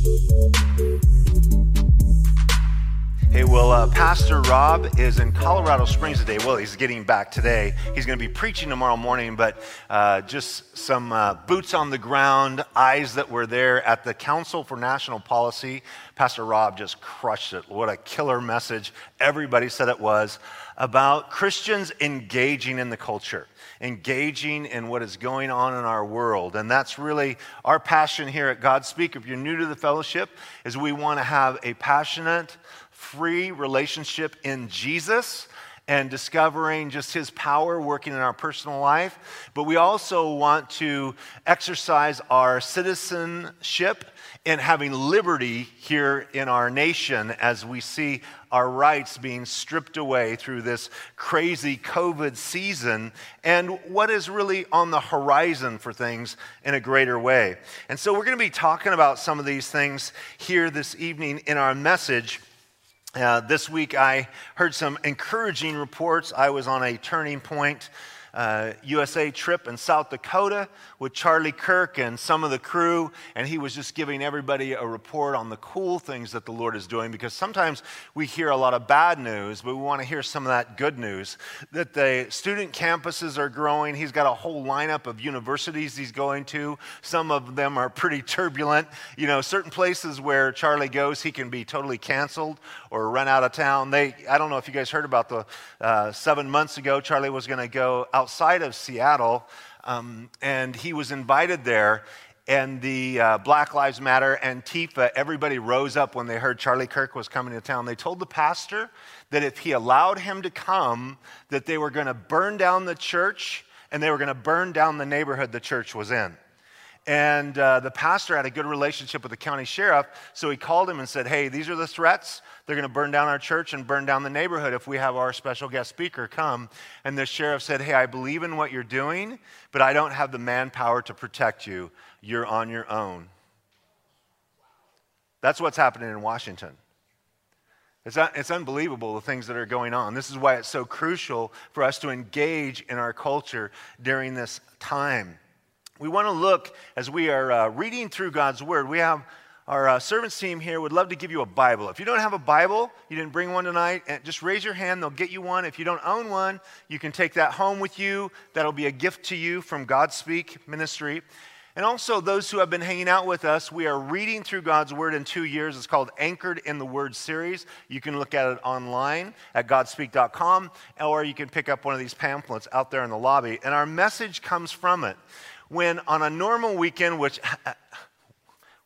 Hey, well, uh, Pastor Rob is in Colorado Springs today. Well, he's getting back today. He's going to be preaching tomorrow morning, but uh, just some uh, boots on the ground, eyes that were there at the Council for National Policy. Pastor Rob just crushed it. What a killer message. Everybody said it was about Christians engaging in the culture engaging in what is going on in our world. And that's really our passion here at Godspeak. If you're new to the fellowship, is we want to have a passionate, free relationship in Jesus and discovering just his power working in our personal life. But we also want to exercise our citizenship in having liberty here in our nation as we see our rights being stripped away through this crazy COVID season and what is really on the horizon for things in a greater way. And so we're going to be talking about some of these things here this evening in our message. Uh, this week, I heard some encouraging reports. I was on a turning point uh, USA trip in South Dakota with Charlie Kirk and some of the crew, and he was just giving everybody a report on the cool things that the Lord is doing because sometimes we hear a lot of bad news, but we want to hear some of that good news. That the student campuses are growing. He's got a whole lineup of universities he's going to. Some of them are pretty turbulent. You know, certain places where Charlie goes, he can be totally canceled or run out of town. They, I don't know if you guys heard about the uh, seven months ago, Charlie was going to go outside of Seattle, um, and he was invited there. And the uh, Black Lives Matter, Antifa, everybody rose up when they heard Charlie Kirk was coming to town. They told the pastor that if he allowed him to come, that they were going to burn down the church and they were going to burn down the neighborhood the church was in. And uh, the pastor had a good relationship with the county sheriff, so he called him and said, Hey, these are the threats. They're going to burn down our church and burn down the neighborhood if we have our special guest speaker come. And the sheriff said, Hey, I believe in what you're doing, but I don't have the manpower to protect you. You're on your own. That's what's happening in Washington. It's, it's unbelievable the things that are going on. This is why it's so crucial for us to engage in our culture during this time we want to look as we are uh, reading through God's Word. We have our uh, servants team here would love to give you a Bible. If you don't have a Bible, you didn't bring one tonight, eh, just raise your hand. They'll get you one. If you don't own one, you can take that home with you. That'll be a gift to you from Godspeak Ministry. And also, those who have been hanging out with us, we are reading through God's Word in two years. It's called Anchored in the Word series. You can look at it online at godspeak.com, or you can pick up one of these pamphlets out there in the lobby. And our message comes from it when on a normal weekend, which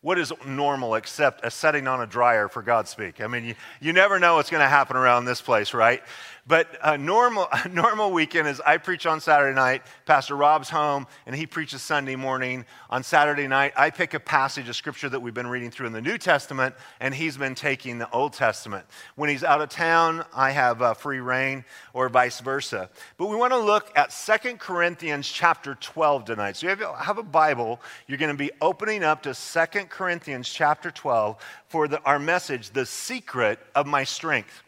what is normal except a setting on a dryer for Godspeak? I mean, you, you never know what's going to happen around this place, right? But a normal, a normal weekend is I preach on Saturday night, Pastor Rob's home, and he preaches Sunday morning. On Saturday night, I pick a passage of scripture that we've been reading through in the New Testament, and he's been taking the Old Testament. When he's out of town, I have uh, free reign, or vice versa. But we want to look at Second Corinthians chapter 12 tonight. So if you have a Bible, you're going to be opening up to Second Corinthians chapter 12 for the, our message, The Secret of My Strength.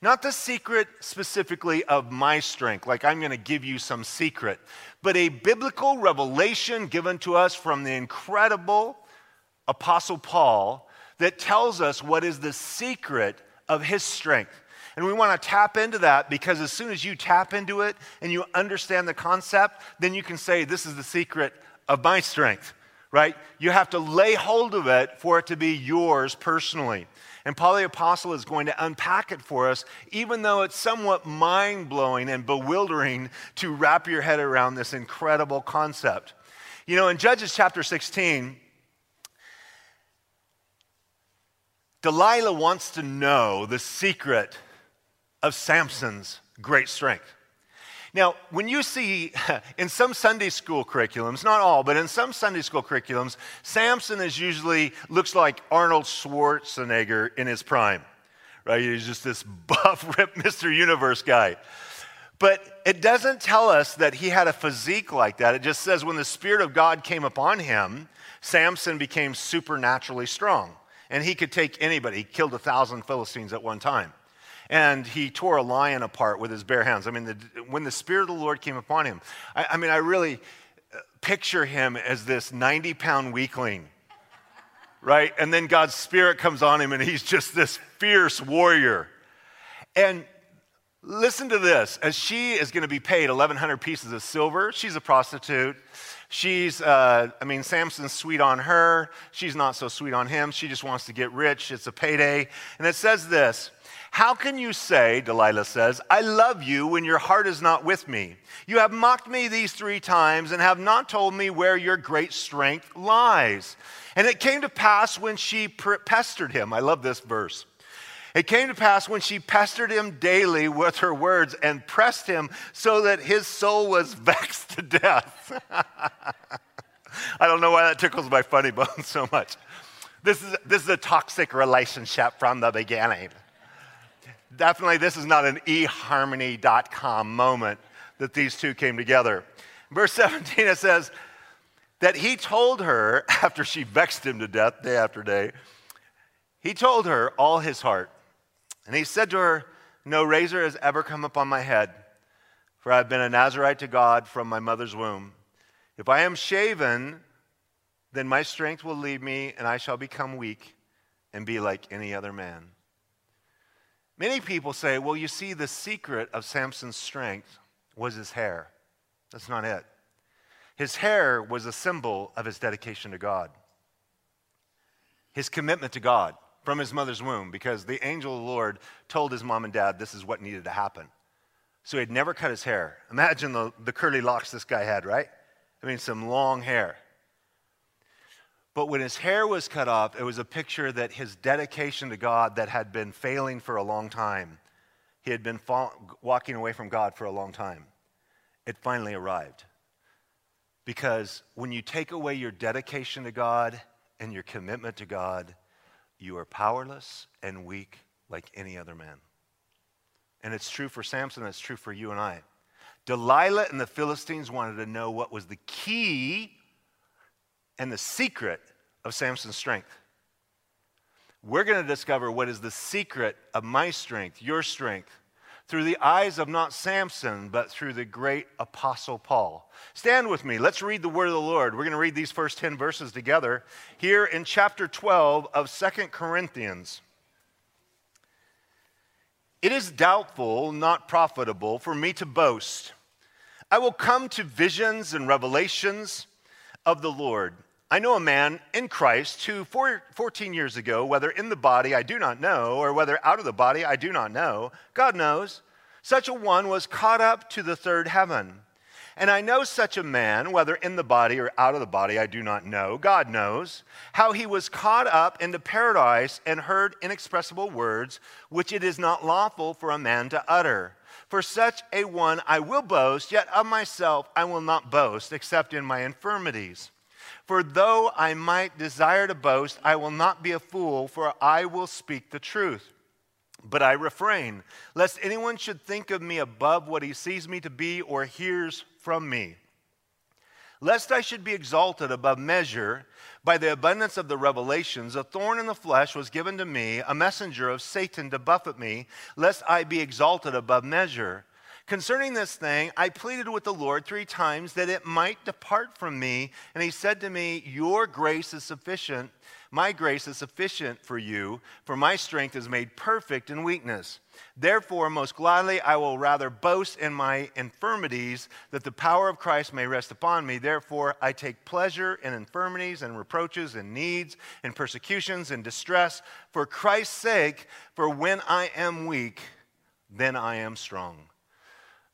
Not the secret specifically of my strength, like I'm going to give you some secret, but a biblical revelation given to us from the incredible Apostle Paul that tells us what is the secret of his strength. And we want to tap into that because as soon as you tap into it and you understand the concept, then you can say, This is the secret of my strength, right? You have to lay hold of it for it to be yours personally. And Paul the Apostle is going to unpack it for us, even though it's somewhat mind blowing and bewildering to wrap your head around this incredible concept. You know, in Judges chapter 16, Delilah wants to know the secret of Samson's great strength. Now, when you see in some Sunday school curriculums, not all, but in some Sunday school curriculums, Samson is usually looks like Arnold Schwarzenegger in his prime, right? He's just this buff, ripped Mr. Universe guy. But it doesn't tell us that he had a physique like that. It just says when the Spirit of God came upon him, Samson became supernaturally strong. And he could take anybody. He killed a thousand Philistines at one time and he tore a lion apart with his bare hands. I mean, the, when the Spirit of the Lord came upon him, I, I mean, I really uh, picture him as this 90 pound weakling right? And then God's Spirit comes on him and he's just this fierce warrior. And listen to this as she is going to be paid 1,100 pieces of silver, she's a prostitute. She's, uh, I mean, Samson's sweet on her. She's not so sweet on him. She just wants to get rich. It's a payday. And it says this How can you say, Delilah says, I love you when your heart is not with me? You have mocked me these three times and have not told me where your great strength lies. And it came to pass when she pestered him. I love this verse. It came to pass when she pestered him daily with her words and pressed him so that his soul was vexed to death. I don't know why that tickles my funny bone so much. This is, this is a toxic relationship from the beginning. Definitely, this is not an eharmony.com moment that these two came together. Verse 17, it says that he told her, after she vexed him to death day after day, he told her all his heart. And he said to her, No razor has ever come upon my head, for I have been a Nazarite to God from my mother's womb. If I am shaven, then my strength will leave me, and I shall become weak and be like any other man. Many people say, well, you see, the secret of Samson's strength was his hair. That's not it. His hair was a symbol of his dedication to God, his commitment to God from his mother's womb because the angel of the Lord told his mom and dad this is what needed to happen. So he had never cut his hair. Imagine the, the curly locks this guy had, right? I mean, some long hair. But when his hair was cut off, it was a picture that his dedication to God that had been failing for a long time, he had been walking away from God for a long time, it finally arrived. Because when you take away your dedication to God and your commitment to God, you are powerless and weak like any other man. And it's true for Samson, it's true for you and I. Delilah and the Philistines wanted to know what was the key and the secret of Samson's strength. We're going to discover what is the secret of my strength, your strength, through the eyes of not Samson, but through the great apostle Paul. Stand with me. Let's read the word of the Lord. We're going to read these first 10 verses together here in chapter 12 of Second Corinthians. It is doubtful, not profitable, for me to boast. I will come to visions and revelations of the Lord. I know a man in Christ who, 14 years ago, whether in the body I do not know, or whether out of the body I do not know, God knows, such a one was caught up to the third heaven. And I know such a man, whether in the body or out of the body, I do not know, God knows, how he was caught up into paradise and heard inexpressible words, which it is not lawful for a man to utter. For such a one I will boast, yet of myself I will not boast, except in my infirmities. For though I might desire to boast, I will not be a fool, for I will speak the truth. But I refrain, lest anyone should think of me above what he sees me to be or hears from me. Lest I should be exalted above measure by the abundance of the revelations, a thorn in the flesh was given to me, a messenger of Satan to buffet me, lest I be exalted above measure. Concerning this thing, I pleaded with the Lord three times that it might depart from me. And he said to me, Your grace is sufficient. My grace is sufficient for you, for my strength is made perfect in weakness. Therefore, most gladly, I will rather boast in my infirmities, that the power of Christ may rest upon me. Therefore, I take pleasure in infirmities and reproaches and needs and persecutions and distress for Christ's sake. For when I am weak, then I am strong.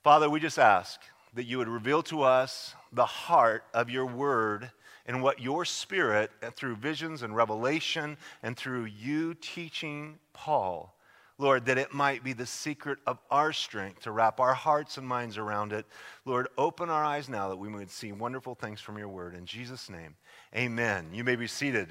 Father, we just ask that you would reveal to us the heart of your word and what your spirit, uh, through visions and revelation, and through you teaching Paul, Lord, that it might be the secret of our strength to wrap our hearts and minds around it. Lord, open our eyes now that we would see wonderful things from your word. In Jesus' name, amen. You may be seated.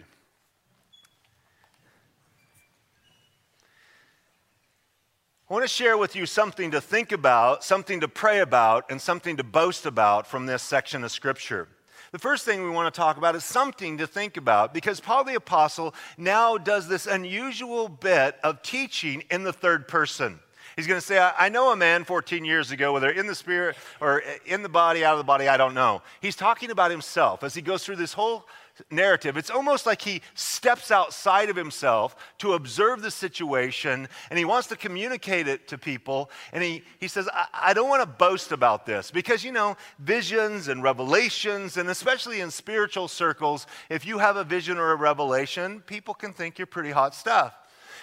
I want to share with you something to think about, something to pray about, and something to boast about from this section of Scripture. The first thing we want to talk about is something to think about because Paul the Apostle now does this unusual bit of teaching in the third person. He's going to say, I know a man 14 years ago, whether in the spirit or in the body, out of the body, I don't know. He's talking about himself as he goes through this whole narrative. It's almost like he steps outside of himself to observe the situation and he wants to communicate it to people. And he, he says, I, I don't want to boast about this because, you know, visions and revelations, and especially in spiritual circles, if you have a vision or a revelation, people can think you're pretty hot stuff.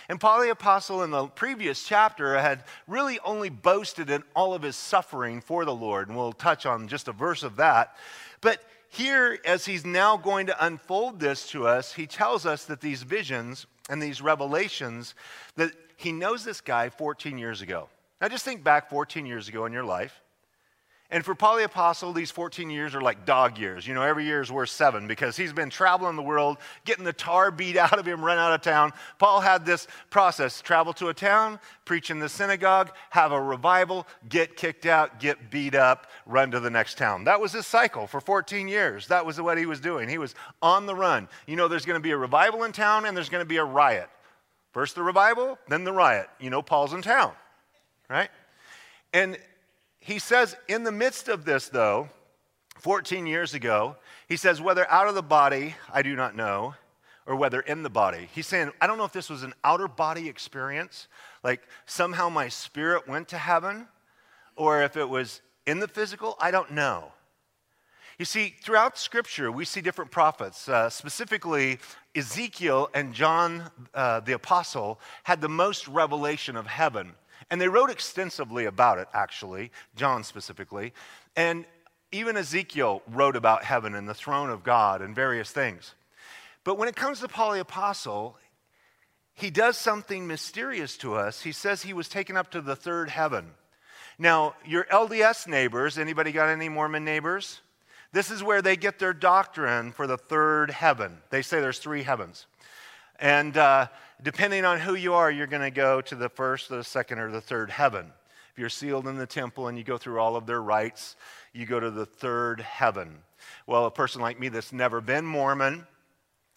And Paul the Apostle in the previous chapter had really only boasted in all of his suffering for the Lord. And we'll touch on just a verse of that. But here, as he's now going to unfold this to us, he tells us that these visions and these revelations, that he knows this guy 14 years ago. Now, just think back 14 years ago in your life. And for Paul the Apostle, these 14 years are like dog years. You know, every year is worth seven because he's been traveling the world, getting the tar beat out of him, run out of town. Paul had this process travel to a town, preach in the synagogue, have a revival, get kicked out, get beat up, run to the next town. That was his cycle for 14 years. That was what he was doing. He was on the run. You know, there's going to be a revival in town and there's going to be a riot. First the revival, then the riot. You know, Paul's in town, right? And he says, in the midst of this, though, 14 years ago, he says, whether out of the body, I do not know, or whether in the body. He's saying, I don't know if this was an outer body experience, like somehow my spirit went to heaven, or if it was in the physical, I don't know. You see, throughout Scripture, we see different prophets. Uh, specifically, Ezekiel and John uh, the Apostle had the most revelation of heaven. And they wrote extensively about it, actually, John specifically. And even Ezekiel wrote about heaven and the throne of God and various things. But when it comes to Paul the Apostle, he does something mysterious to us. He says he was taken up to the third heaven. Now, your LDS neighbors, anybody got any Mormon neighbors? This is where they get their doctrine for the third heaven. They say there's three heavens. And uh, depending on who you are, you're going to go to the first, the second, or the third heaven. If you're sealed in the temple and you go through all of their rites, you go to the third heaven. Well, a person like me that's never been Mormon,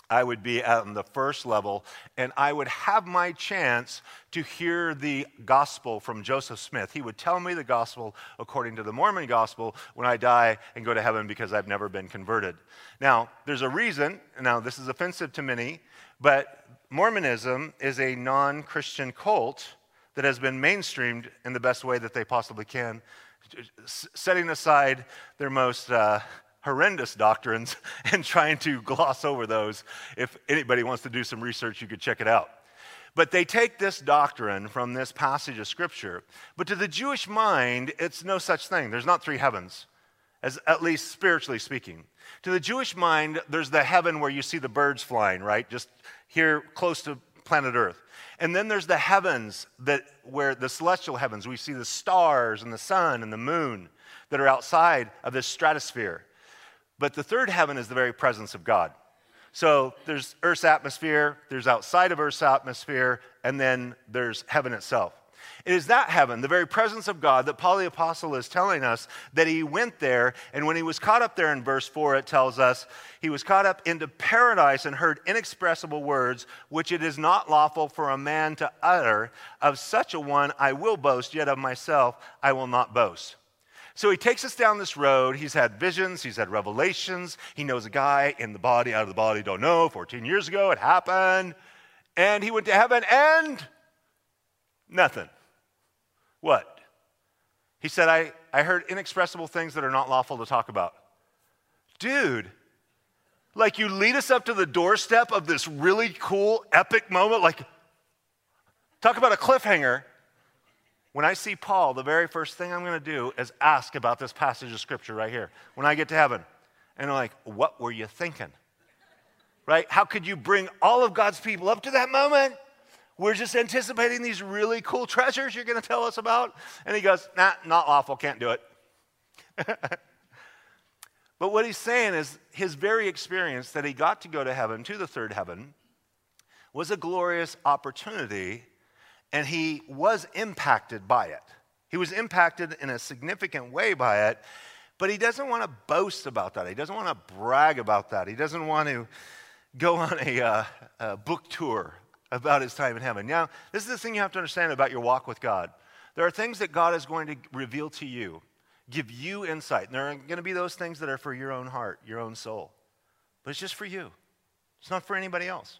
I would be on the first level, and I would have my chance to hear the gospel from Joseph Smith. He would tell me the gospel according to the Mormon gospel when I die and go to heaven because I've never been converted. Now, there's a reason, now this is offensive to many, but Mormonism is a non Christian cult that has been mainstreamed in the best way that they possibly can, setting aside their most uh, horrendous doctrines and trying to gloss over those. If anybody wants to do some research, you could check it out. But they take this doctrine from this passage of Scripture. But to the Jewish mind, it's no such thing. There's not three heavens, as, at least spiritually speaking. To the Jewish mind, there's the heaven where you see the birds flying, right? Just here close to planet Earth. And then there's the heavens that where the celestial heavens, we see the stars and the sun and the moon that are outside of this stratosphere. But the third heaven is the very presence of God. So there's Earth's atmosphere, there's outside of Earth's atmosphere, and then there's heaven itself. It is that heaven, the very presence of God, that Paul the Apostle is telling us that he went there. And when he was caught up there in verse 4, it tells us he was caught up into paradise and heard inexpressible words, which it is not lawful for a man to utter. Of such a one I will boast, yet of myself I will not boast. So he takes us down this road. He's had visions, he's had revelations. He knows a guy in the body, out of the body, don't know. 14 years ago, it happened. And he went to heaven and nothing. What? He said, I, I heard inexpressible things that are not lawful to talk about. Dude, like you lead us up to the doorstep of this really cool, epic moment. Like, talk about a cliffhanger. When I see Paul, the very first thing I'm going to do is ask about this passage of scripture right here when I get to heaven. And I'm like, what were you thinking? Right? How could you bring all of God's people up to that moment? We're just anticipating these really cool treasures you're going to tell us about. And he goes, Nah, not lawful, can't do it. but what he's saying is his very experience that he got to go to heaven, to the third heaven, was a glorious opportunity, and he was impacted by it. He was impacted in a significant way by it, but he doesn't want to boast about that. He doesn't want to brag about that. He doesn't want to go on a, uh, a book tour about his time in heaven. Now, this is the thing you have to understand about your walk with God. There are things that God is going to reveal to you, give you insight. And there are going to be those things that are for your own heart, your own soul. But it's just for you, it's not for anybody else.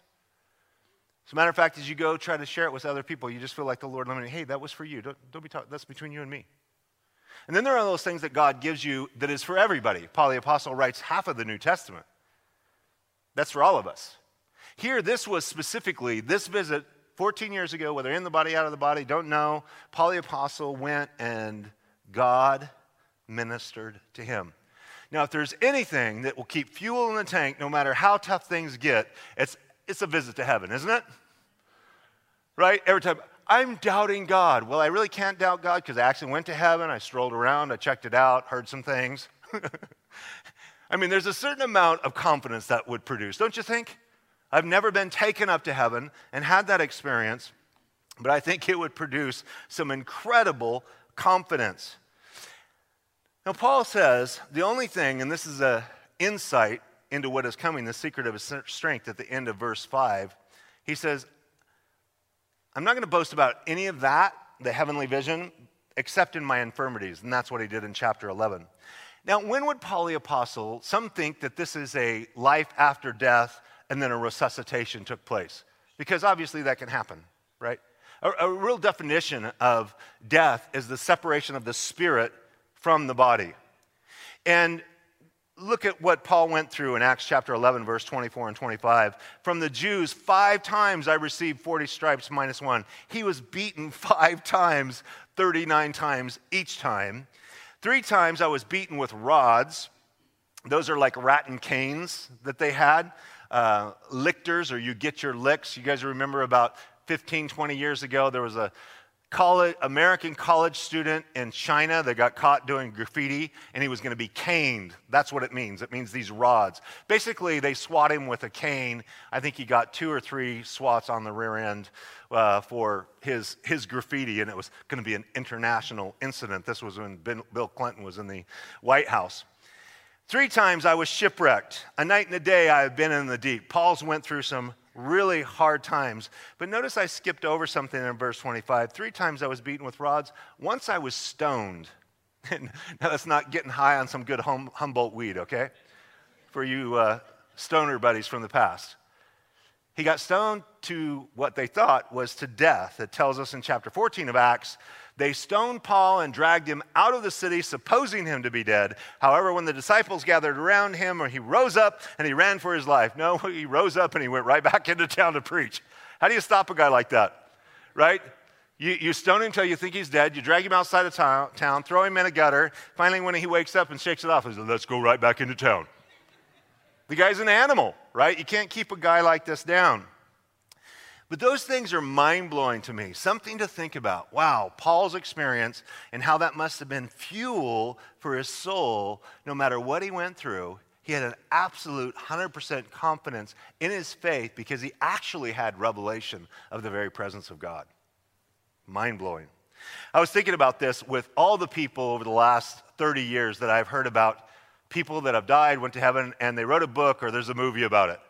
As a matter of fact, as you go try to share it with other people, you just feel like the Lord limiting, hey, that was for you. Don't, don't be talking, that's between you and me. And then there are those things that God gives you that is for everybody. Paul the Apostle writes half of the New Testament. That's for all of us. Here, this was specifically, this visit 14 years ago, whether in the body, out of the body, don't know. Paul the Apostle went and God ministered to him. Now, if there's anything that will keep fuel in the tank, no matter how tough things get, it's, it's a visit to heaven, isn't it? Right? Every time, I'm doubting God. Well, I really can't doubt God because I actually went to heaven. I strolled around, I checked it out, heard some things. I mean, there's a certain amount of confidence that would produce, don't you think? I've never been taken up to heaven and had that experience, but I think it would produce some incredible confidence. Now, Paul says the only thing, and this is an insight into what is coming, the secret of his strength at the end of verse 5, he says, I'm not going to boast about any of that, the heavenly vision, except in my infirmities. And that's what he did in chapter 11. Now, when would Paul the Apostle, some think that this is a life after death and then a resuscitation took place. Because obviously that can happen, right? A, a, real definition of death is the separation of the spirit from the body. And look at what Paul went through in Acts chapter 11, verse 24 and 25. From the Jews, five times I received 40 stripes minus one. He was beaten five times, 39 times each time. Three times I was beaten with rods. Those are like rattan canes that they had uh, lictors or you get your licks. You guys remember about 15, 20 years ago, there was a college, American college student in China that got caught doing graffiti and he was going to be caned. That's what it means. It means these rods. Basically, they swat him with a cane. I think he got two or three swats on the rear end uh, for his, his graffiti, and it was going to be an international incident. This was when Bill Clinton was in the White House. Three times I was shipwrecked. A night and a day I have been in the deep. Paul's went through some really hard times. But notice I skipped over something in verse 25. Three times I was beaten with rods. Once I was stoned. now that's not getting high on some good hum- Humboldt weed, okay? For you uh, stoner buddies from the past. He got stoned to what they thought was to death. It tells us in chapter 14 of Acts they stoned Paul and dragged him out of the city, supposing him to be dead. However, when the disciples gathered around him, or he rose up and he ran for his life. No, he rose up and he went right back into town to preach. How do you stop a guy like that? Right? You, you stone him until you think he's dead. You drag him outside of town, town, throw him in a gutter. Finally, when he wakes up and shakes it off, he says, Let's go right back into town. The guy's an animal, right? You can't keep a guy like this down. But those things are mind blowing to me, something to think about. Wow, Paul's experience and how that must have been fuel for his soul, no matter what he went through. He had an absolute 100% confidence in his faith because he actually had revelation of the very presence of God. Mind blowing. I was thinking about this with all the people over the last 30 years that I've heard about people that have died, went to heaven, and they wrote a book or there's a movie about it.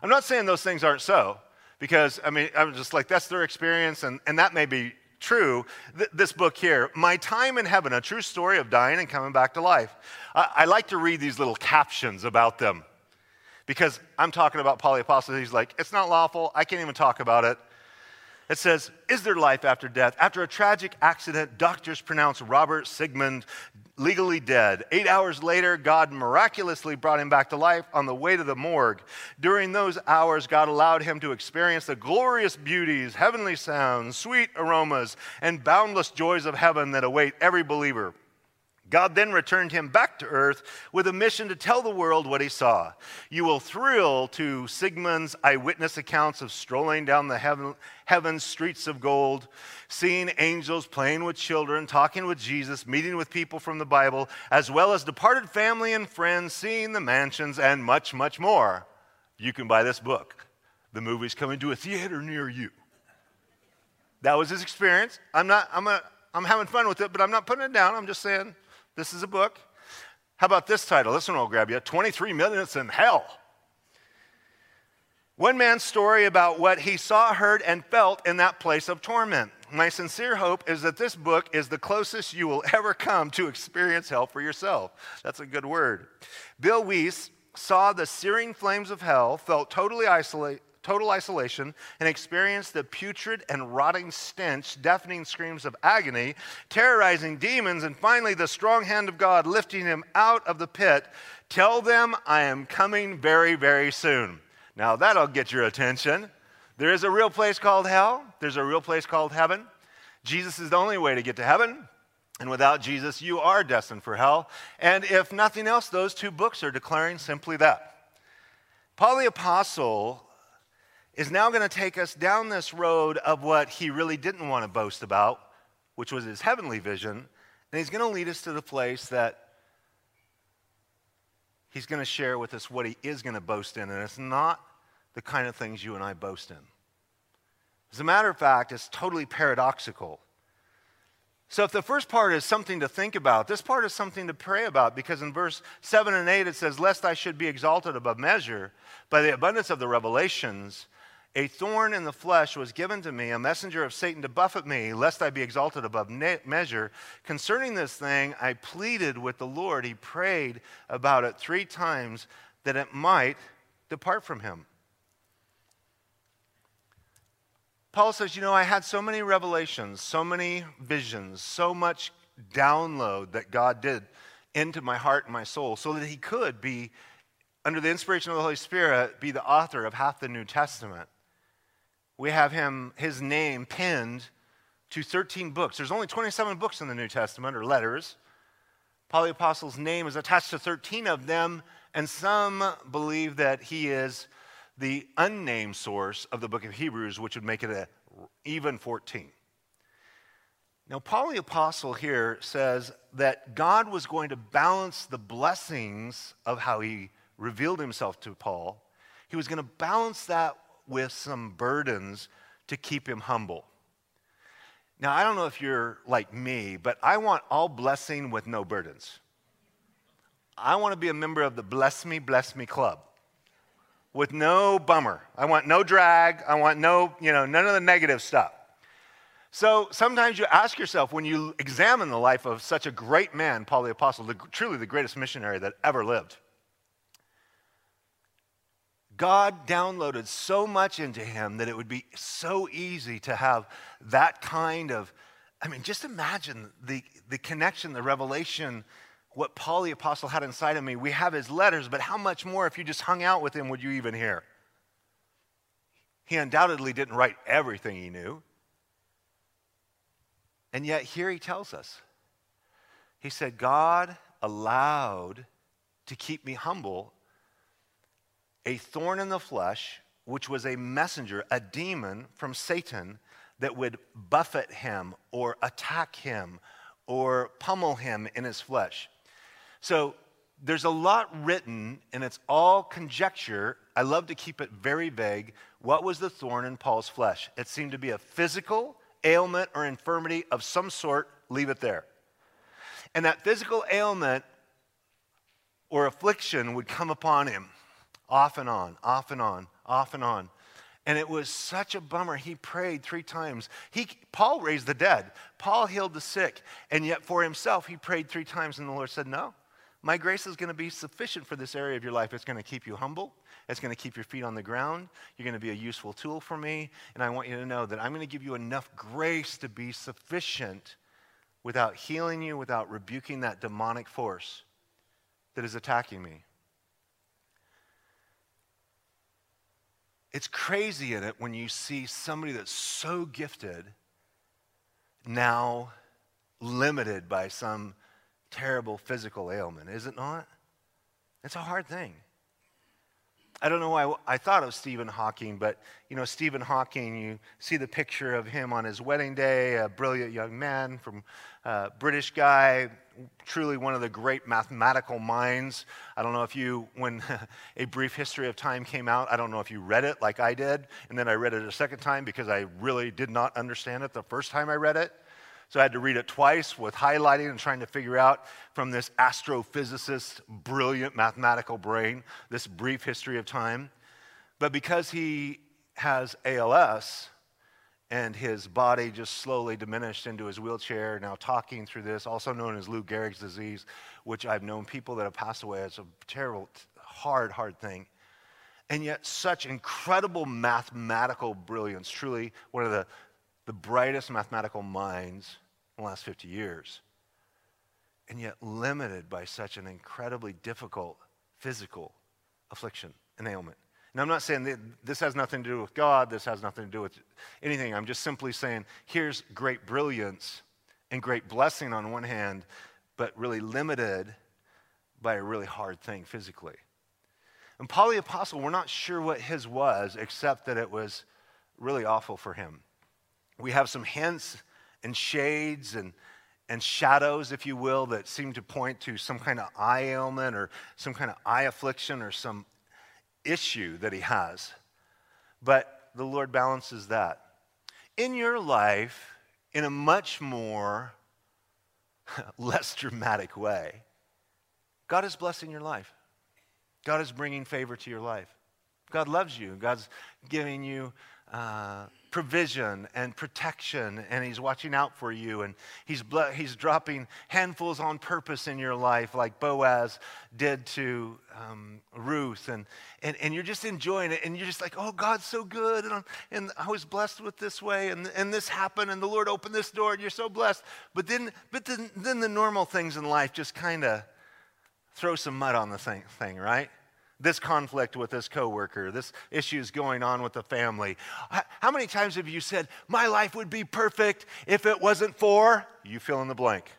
I'm not saying those things aren't so because, I mean, I'm just like, that's their experience, and, and that may be true. Th- this book here, My Time in Heaven, a true story of dying and coming back to life. I, I like to read these little captions about them because I'm talking about Paul. He's like, it's not lawful. I can't even talk about it. It says, Is there life after death? After a tragic accident, doctors pronounce Robert Sigmund legally dead. Eight hours later, God miraculously brought him back to life on the way to the morgue. During those hours, God allowed him to experience the glorious beauties, heavenly sounds, sweet aromas, and boundless joys of heaven that await every believer. God then returned him back to earth with a mission to tell the world what he saw. You will thrill to Sigmund's eyewitness accounts of strolling down the heaven, heaven's streets of gold, seeing angels playing with children, talking with Jesus, meeting with people from the Bible, as well as departed family and friends, seeing the mansions, and much, much more. You can buy this book. The movie's coming to a theater near you. That was his experience. I'm not, I'm, a, I'm having fun with it, but I'm not putting it down. I'm just saying this is a book. How about this title? This one will grab you 23 Minutes in Hell. One man's story about what he saw, heard, and felt in that place of torment. my sincere hope is that this book is the closest you will ever come to experience hell for yourself. That's a good word. Bill Wiese saw the searing flames of hell, felt totally isolated total isolation and experienced the putrid and rotting stench, deafening screams of agony, terrorizing demons, and finally the strong hand of God lifting him out of the pit. Tell them I am coming very, very soon. Now that'll get your attention. There is a real place called hell, there's a real place called heaven. Jesus is the only way to get to heaven. And without Jesus, you are destined for hell. And if nothing else, those two books are declaring simply that. Paul the Apostle is now going to take us down this road of what he really didn't want to boast about, which was his heavenly vision. And he's going to lead us to the place that he's going to share with us what he is going to boast in. And it's not the kind of things you and I boast in. As a matter of fact, it's totally paradoxical. So, if the first part is something to think about, this part is something to pray about because in verse 7 and 8 it says, Lest I should be exalted above measure by the abundance of the revelations, a thorn in the flesh was given to me, a messenger of Satan to buffet me, lest I be exalted above measure. Concerning this thing, I pleaded with the Lord. He prayed about it three times that it might depart from him. Paul says, You know, I had so many revelations, so many visions, so much download that God did into my heart and my soul so that he could be, under the inspiration of the Holy Spirit, be the author of half the New Testament we have him, his name pinned to 13 books. There's only 27 books in the New Testament, or letters. Paul the Apostle's name is attached to 13 of them, and some believe that he is the unnamed source of the book of Hebrews, which would make it a, even 14. Now, Paul the Apostle here says that God was going to balance the blessings of how he revealed himself to Paul. He was going to balance that with some burdens to keep him humble. Now, I don't know if you're like me, but I want all blessing with no burdens. I want to be a member of the Bless Me, Bless Me Club with no bummer. I want no drag. I want no, you know, none of the negative stuff. So sometimes you ask yourself when you examine the life of such a great man, Paul the Apostle, the, truly the greatest missionary that ever lived, God downloaded so much into him that it would be so easy to have that kind of, I mean, just imagine the, the connection, the revelation, what Paul the Apostle had inside of me. We have his letters, but how much more if you just hung out with him would you even hear? He undoubtedly didn't write everything he knew. And yet, here he tells us He said, God allowed to keep me humble a thorn in the flesh, which was a messenger, a demon from Satan that would buffet him or attack him or pummel him in his flesh. So there's a lot written, and it's all conjecture. I love to keep it very vague. What was the thorn in Paul's flesh? It seemed to be a physical ailment or infirmity of some sort. Leave it there. And that physical ailment or affliction would come upon him off and on, off and on, off and on. And it was such a bummer. He prayed three times. He, Paul raised the dead, Paul healed the sick. And yet, for himself, he prayed three times, and the Lord said, No, my grace is going to be sufficient for this area of your life. It's going to keep you humble, it's going to keep your feet on the ground. You're going to be a useful tool for me. And I want you to know that I'm going to give you enough grace to be sufficient without healing you, without rebuking that demonic force that is attacking me. It's crazy in it when you see somebody that's so gifted now limited by some terrible physical ailment, is it not? It's a hard thing. I don't know why I thought of Stephen Hawking, but you know, Stephen Hawking, you see the picture of him on his wedding day, a brilliant young man from uh, British guy, truly one of the great mathematical minds. I don't know if you, when A Brief History of Time came out, I don't know if you read it like I did, and then I read it a second time because I really did not understand it the first time I read it. So I had to read it twice with highlighting and trying to figure out from this astrophysicist, brilliant mathematical brain, this brief history of time. But because he has ALS and his body just slowly diminished into his wheelchair, now talking through this, also known as Lou Gehrig's disease, which I've known people that have passed away. It's a terrible, hard, hard thing. And yet, such incredible mathematical brilliance, truly one of the, the brightest mathematical minds in the last 50 years. And yet, limited by such an incredibly difficult physical affliction and ailment. And I'm not saying that this has nothing to do with God, this has nothing to do with anything. I'm just simply saying here's great brilliance and great blessing on one hand, but really limited by a really hard thing physically. And Paul the Apostle, we're not sure what his was, except that it was really awful for him. We have some hints and shades and, and shadows, if you will, that seem to point to some kind of eye ailment or some kind of eye affliction or some issue that he has. But the Lord balances that. In your life, in a much more less dramatic way, God is blessing your life. God is bringing favor to your life. God loves you. God's giving you uh, provision and protection, and He's watching out for you, and He's, he's dropping handfuls on purpose in your life, like Boaz did to um, Ruth, and, and, and you're just enjoying it, and you're just like, oh, God's so good, and, and I was blessed with this way, and, and this happened, and the Lord opened this door, and you're so blessed. But then, but then, then the normal things in life just kind of throw some mud on the thing, thing right? This conflict with this coworker, this issue's going on with the family. How many times have you said, My life would be perfect if it wasn't for? You fill in the blank.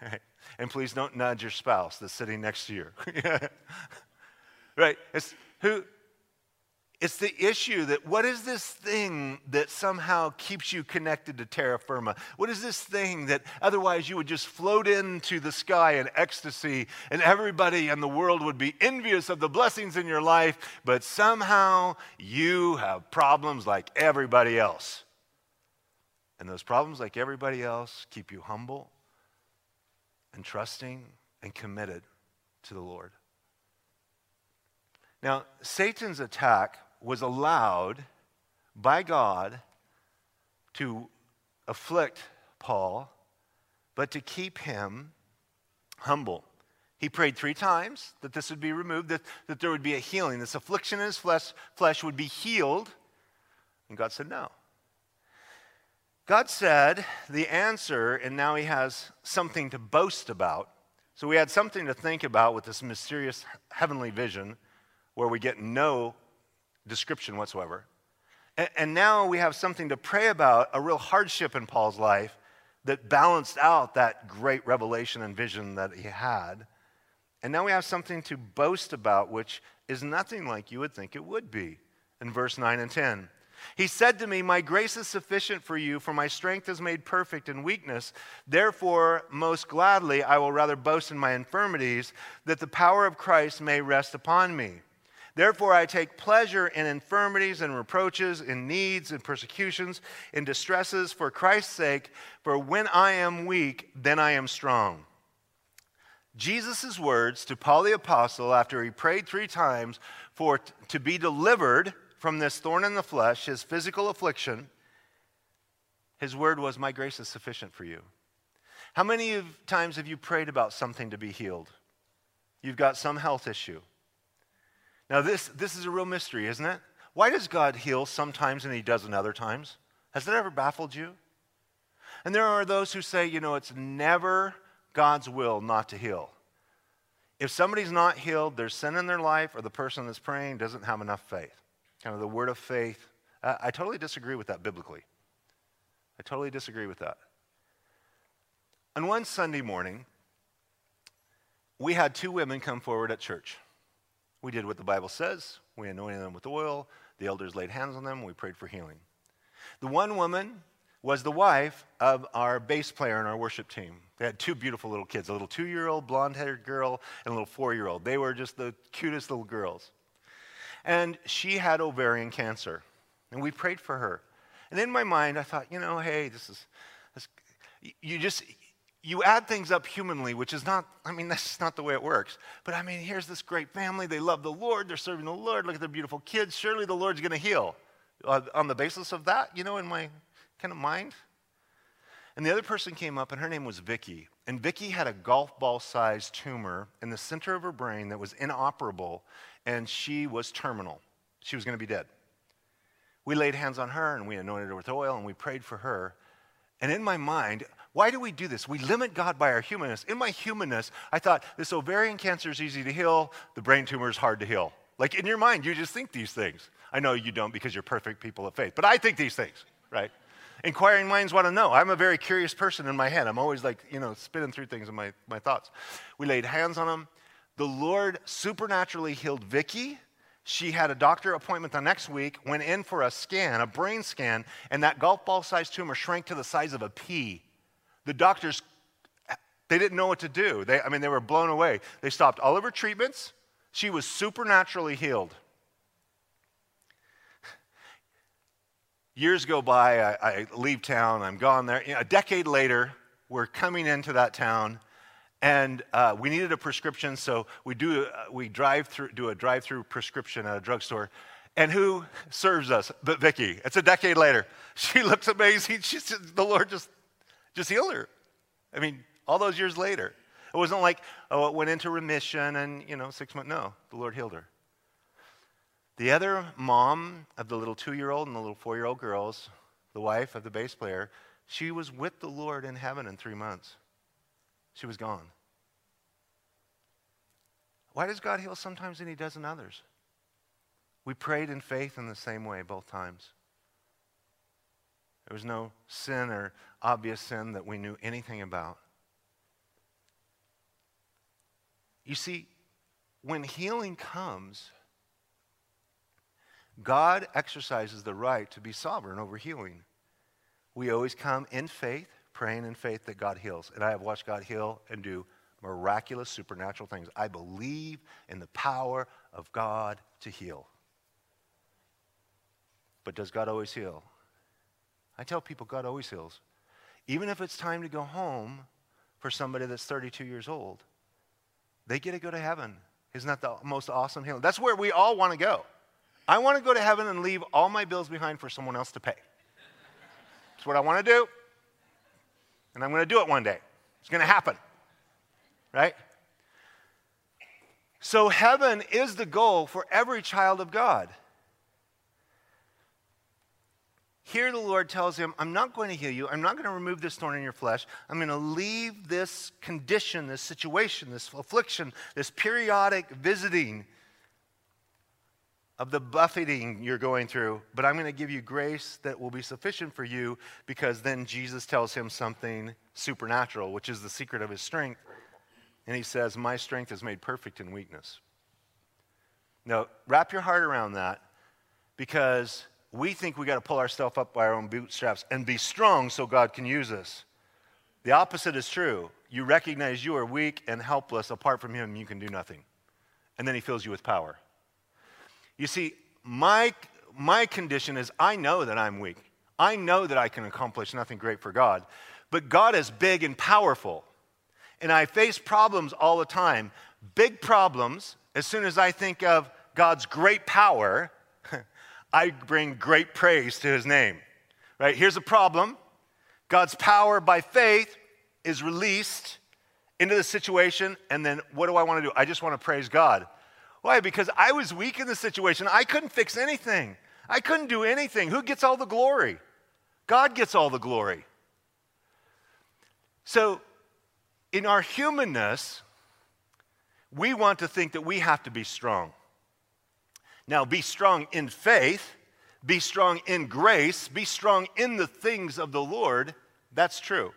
and please don't nudge your spouse that's sitting next to you. right? It's who it's the issue that what is this thing that somehow keeps you connected to terra firma? What is this thing that otherwise you would just float into the sky in ecstasy and everybody in the world would be envious of the blessings in your life, but somehow you have problems like everybody else. And those problems, like everybody else, keep you humble and trusting and committed to the Lord. Now, Satan's attack was allowed by God to afflict Paul, but to keep him humble. He prayed three times that this would be removed, that, that there would be a healing. This affliction in his flesh, flesh would be healed. And God said no. God said the answer, and now he has something to boast about. So we had something to think about with this mysterious heavenly vision where we get no description whatsoever. And, and now we have something to pray about, a real hardship in Paul's life that balanced out that great revelation and vision that he had. And now we have something to boast about, which is nothing like you would think it would be in verse 9 and 10. He said to me, My grace is sufficient for you, for my strength is made perfect in weakness. Therefore, most gladly, I will rather boast in my infirmities, that the power of Christ may rest upon me. Therefore, I take pleasure in infirmities and reproaches, in needs and persecutions, in distresses for Christ's sake, for when I am weak, then I am strong. Jesus' words to Paul the Apostle after he prayed three times for to be delivered from this thorn in the flesh, his physical affliction, his word was, My grace is sufficient for you. How many times have you prayed about something to be healed? You've got some health issue. Now, this, this is a real mystery, isn't it? Why does God heal sometimes and he doesn't other times? Has that ever baffled you? And there are those who say, you know, it's never God's will not to heal. If somebody's not healed, there's sin in their life, or the person that's praying doesn't have enough faith. Kind of the word of faith. I, I totally disagree with that biblically. I totally disagree with that. On one Sunday morning, we had two women come forward at church. We did what the Bible says. We anointed them with oil. The elders laid hands on them. We prayed for healing. The one woman was the wife of our bass player in our worship team. They had two beautiful little kids a little two year old blonde haired girl and a little four year old. They were just the cutest little girls. And she had ovarian cancer. And we prayed for her. And in my mind, I thought, you know, hey, this is, this, you just, you add things up humanly, which is not, I mean, that's not the way it works. But I mean, here's this great family. They love the Lord. They're serving the Lord. Look at their beautiful kids. Surely the Lord's going to heal. uh, on the basis of that, you know, in my kind of mind. And the other person came up, and her name was Vicky. And Vicky had a golf ball sized tumor in the center of her brain that was inoperable, and she was terminal. She was going to be dead. We laid hands on her, and we anointed her with oil, and we prayed for her. And in my mind, why do we do this? We limit God by our humanness. In my humanness, I thought this ovarian cancer is easy to heal, the brain tumor is hard to heal. Like in your mind, you just think these things. I know you don't because you're perfect people of faith, but I think these things, right? Inquiring minds want to know. I'm a very curious person in my head. I'm always like, you know, spinning through things in my, my thoughts. We laid hands on him. The Lord supernaturally healed Vicky. She had a doctor appointment the next week, went in for a scan, a brain scan, and that golf ball sized tumor shrank to the size of a pea. The doctors, they didn't know what to do. They, I mean, they were blown away. They stopped all of her treatments. She was supernaturally healed. Years go by, I, I leave town, I'm gone there. You know, a decade later, we're coming into that town, and uh, we needed a prescription, so we do uh, we drive through do a drive-through prescription at a drugstore. And who serves us? But Vicky. It's a decade later. She looks amazing. She's the Lord just just healed her. I mean, all those years later. It wasn't like, oh, it went into remission and, you know, six months. No, the Lord healed her. The other mom of the little two year old and the little four year old girls, the wife of the bass player, she was with the Lord in heaven in three months. She was gone. Why does God heal sometimes and He doesn't others? We prayed in faith in the same way both times. There was no sin or obvious sin that we knew anything about. You see, when healing comes, God exercises the right to be sovereign over healing. We always come in faith, praying in faith that God heals. And I have watched God heal and do miraculous supernatural things. I believe in the power of God to heal. But does God always heal? I tell people God always heals. Even if it's time to go home for somebody that's 32 years old, they get to go to heaven. Isn't that the most awesome healing? That's where we all want to go. I want to go to heaven and leave all my bills behind for someone else to pay. That's what I want to do. And I'm going to do it one day. It's going to happen. Right? So, heaven is the goal for every child of God. Here, the Lord tells him, I'm not going to heal you. I'm not going to remove this thorn in your flesh. I'm going to leave this condition, this situation, this affliction, this periodic visiting of the buffeting you're going through, but I'm going to give you grace that will be sufficient for you because then Jesus tells him something supernatural, which is the secret of his strength. And he says, My strength is made perfect in weakness. Now, wrap your heart around that because we think we got to pull ourselves up by our own bootstraps and be strong so God can use us. The opposite is true. You recognize you are weak and helpless. Apart from Him, you can do nothing. And then He fills you with power. You see, my, my condition is I know that I'm weak. I know that I can accomplish nothing great for God. But God is big and powerful. And I face problems all the time. Big problems, as soon as I think of God's great power, I bring great praise to his name. Right? Here's a problem God's power by faith is released into the situation, and then what do I want to do? I just want to praise God. Why? Because I was weak in the situation. I couldn't fix anything, I couldn't do anything. Who gets all the glory? God gets all the glory. So, in our humanness, we want to think that we have to be strong. Now, be strong in faith, be strong in grace, be strong in the things of the Lord. That's true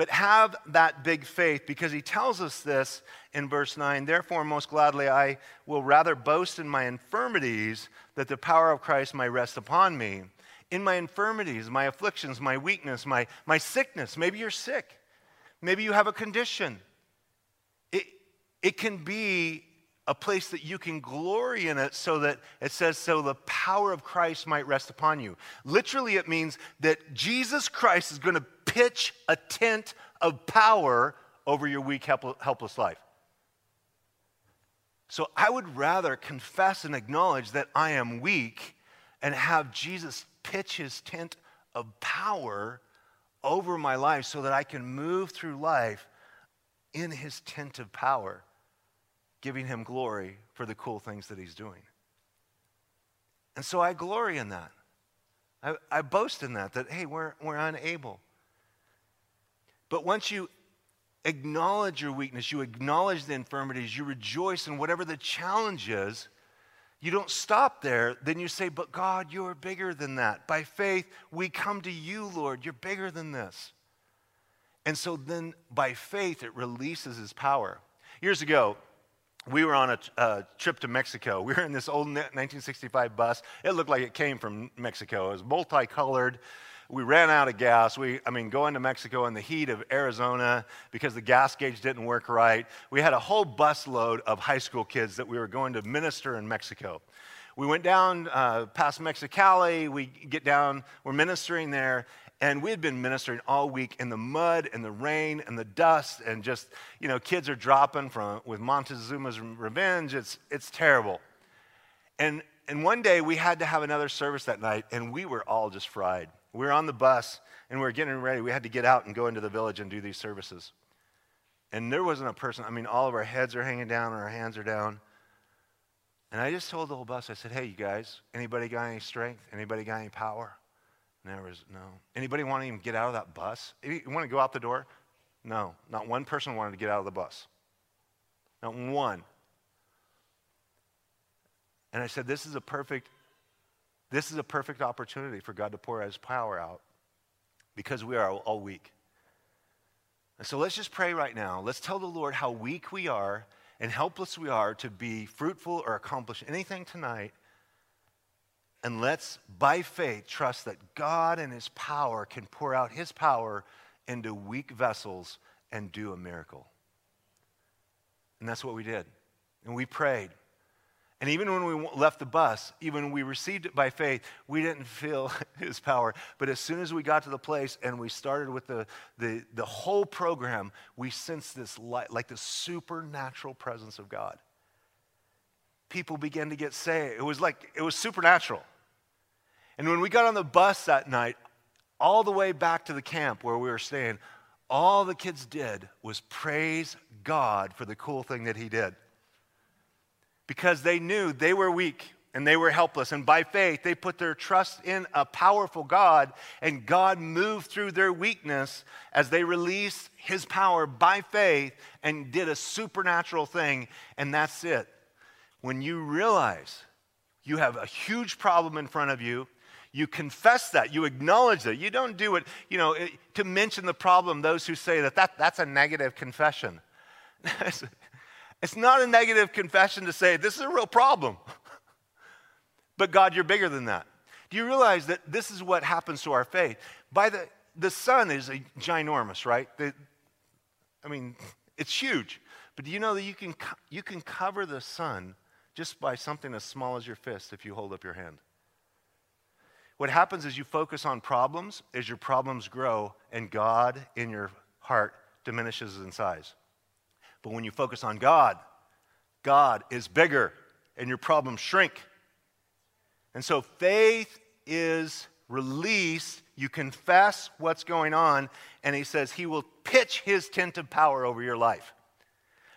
but have that big faith because he tells us this in verse 9. Therefore, most gladly, I will rather boast in my infirmities that the power of Christ may rest upon me. In my infirmities, my afflictions, my weakness, my, my sickness. Maybe you're sick. Maybe you have a condition. It, it can be a place that you can glory in it so that it says, so the power of Christ might rest upon you. Literally, it means that Jesus Christ is going to pitch a tent of power over your weak, helpless life. So I would rather confess and acknowledge that I am weak and have Jesus pitch his tent of power over my life so that I can move through life in his tent of power, giving him glory for the cool things that he's doing. And so I glory in that. I, I boast in that, that, hey, we're, we're unable. But once you acknowledge your weakness, you acknowledge the infirmities, you rejoice in whatever the challenge is, you don't stop there. Then you say, But God, you are bigger than that. By faith, we come to you, Lord. You're bigger than this. And so then by faith, it releases his power. Years ago, we were on a, a, trip to Mexico. We were in this old 1965 bus. It looked like it came from Mexico. It was multicolored. We ran out of gas. We, I mean, going to Mexico in the heat of Arizona because the gas gauge didn't work right. We had a whole bus load of high school kids that we were going to minister in Mexico. We went down uh, past Mexicali. We get down, we're ministering there, and we had been ministering all week in the mud and the rain and the dust, and just, you know, kids are dropping from with Montezuma's revenge. It's, it's terrible. And, and one day we had to have another service that night, and we were all just fried. We were on the bus and we were getting ready. We had to get out and go into the village and do these services. And there wasn't a person, I mean, all of our heads are hanging down and our hands are down. And I just told the whole bus, I said, hey, you guys, anybody got any strength? Anybody got any power? There was no. Anybody want to even get out of that bus? You want to go out the door? No. Not one person wanted to get out of the bus. Not one. And I said, this is a perfect, this is a perfect opportunity for God to pour his power out because we are all weak. And so let's just pray right now. Let's tell the Lord how weak we are and helpless we are to be fruitful or accomplish anything tonight and let's, by faith, trust that God and His power can pour out His power into weak vessels and do a miracle. And that's what we did. And we prayed. And even when we left the bus, even when we received it by faith, we didn't feel his power. But as soon as we got to the place and we started with the, the, the whole program, we sensed this light, like the supernatural presence of God. People began to get saved. It was like, it was supernatural. And when we got on the bus that night, all the way back to the camp where we were staying, all the kids did was praise God for the cool thing that He did. Because they knew they were weak and they were helpless. And by faith, they put their trust in a powerful God, and God moved through their weakness as they released His power by faith and did a supernatural thing. And that's it. When you realize you have a huge problem in front of you, you confess that. You acknowledge that. You don't do it, you know, eh, to mention the problem, those who say that, that that's a negative confession. it's not a negative confession to say, this is a real problem. but God, you're bigger than that. Do you realize that this is what happens to our faith? By the, the sun is a ginormous, right? The, I mean, it's huge. But do you know that you can, you can cover the sun just by something as small as your fist if you hold up your hand? What happens is you focus on problems as your problems grow, and God in your heart diminishes in size. But when you focus on God, God is bigger and your problems shrink. And so faith is released. You confess what's going on, and he says he will pitch his tent of power over your life.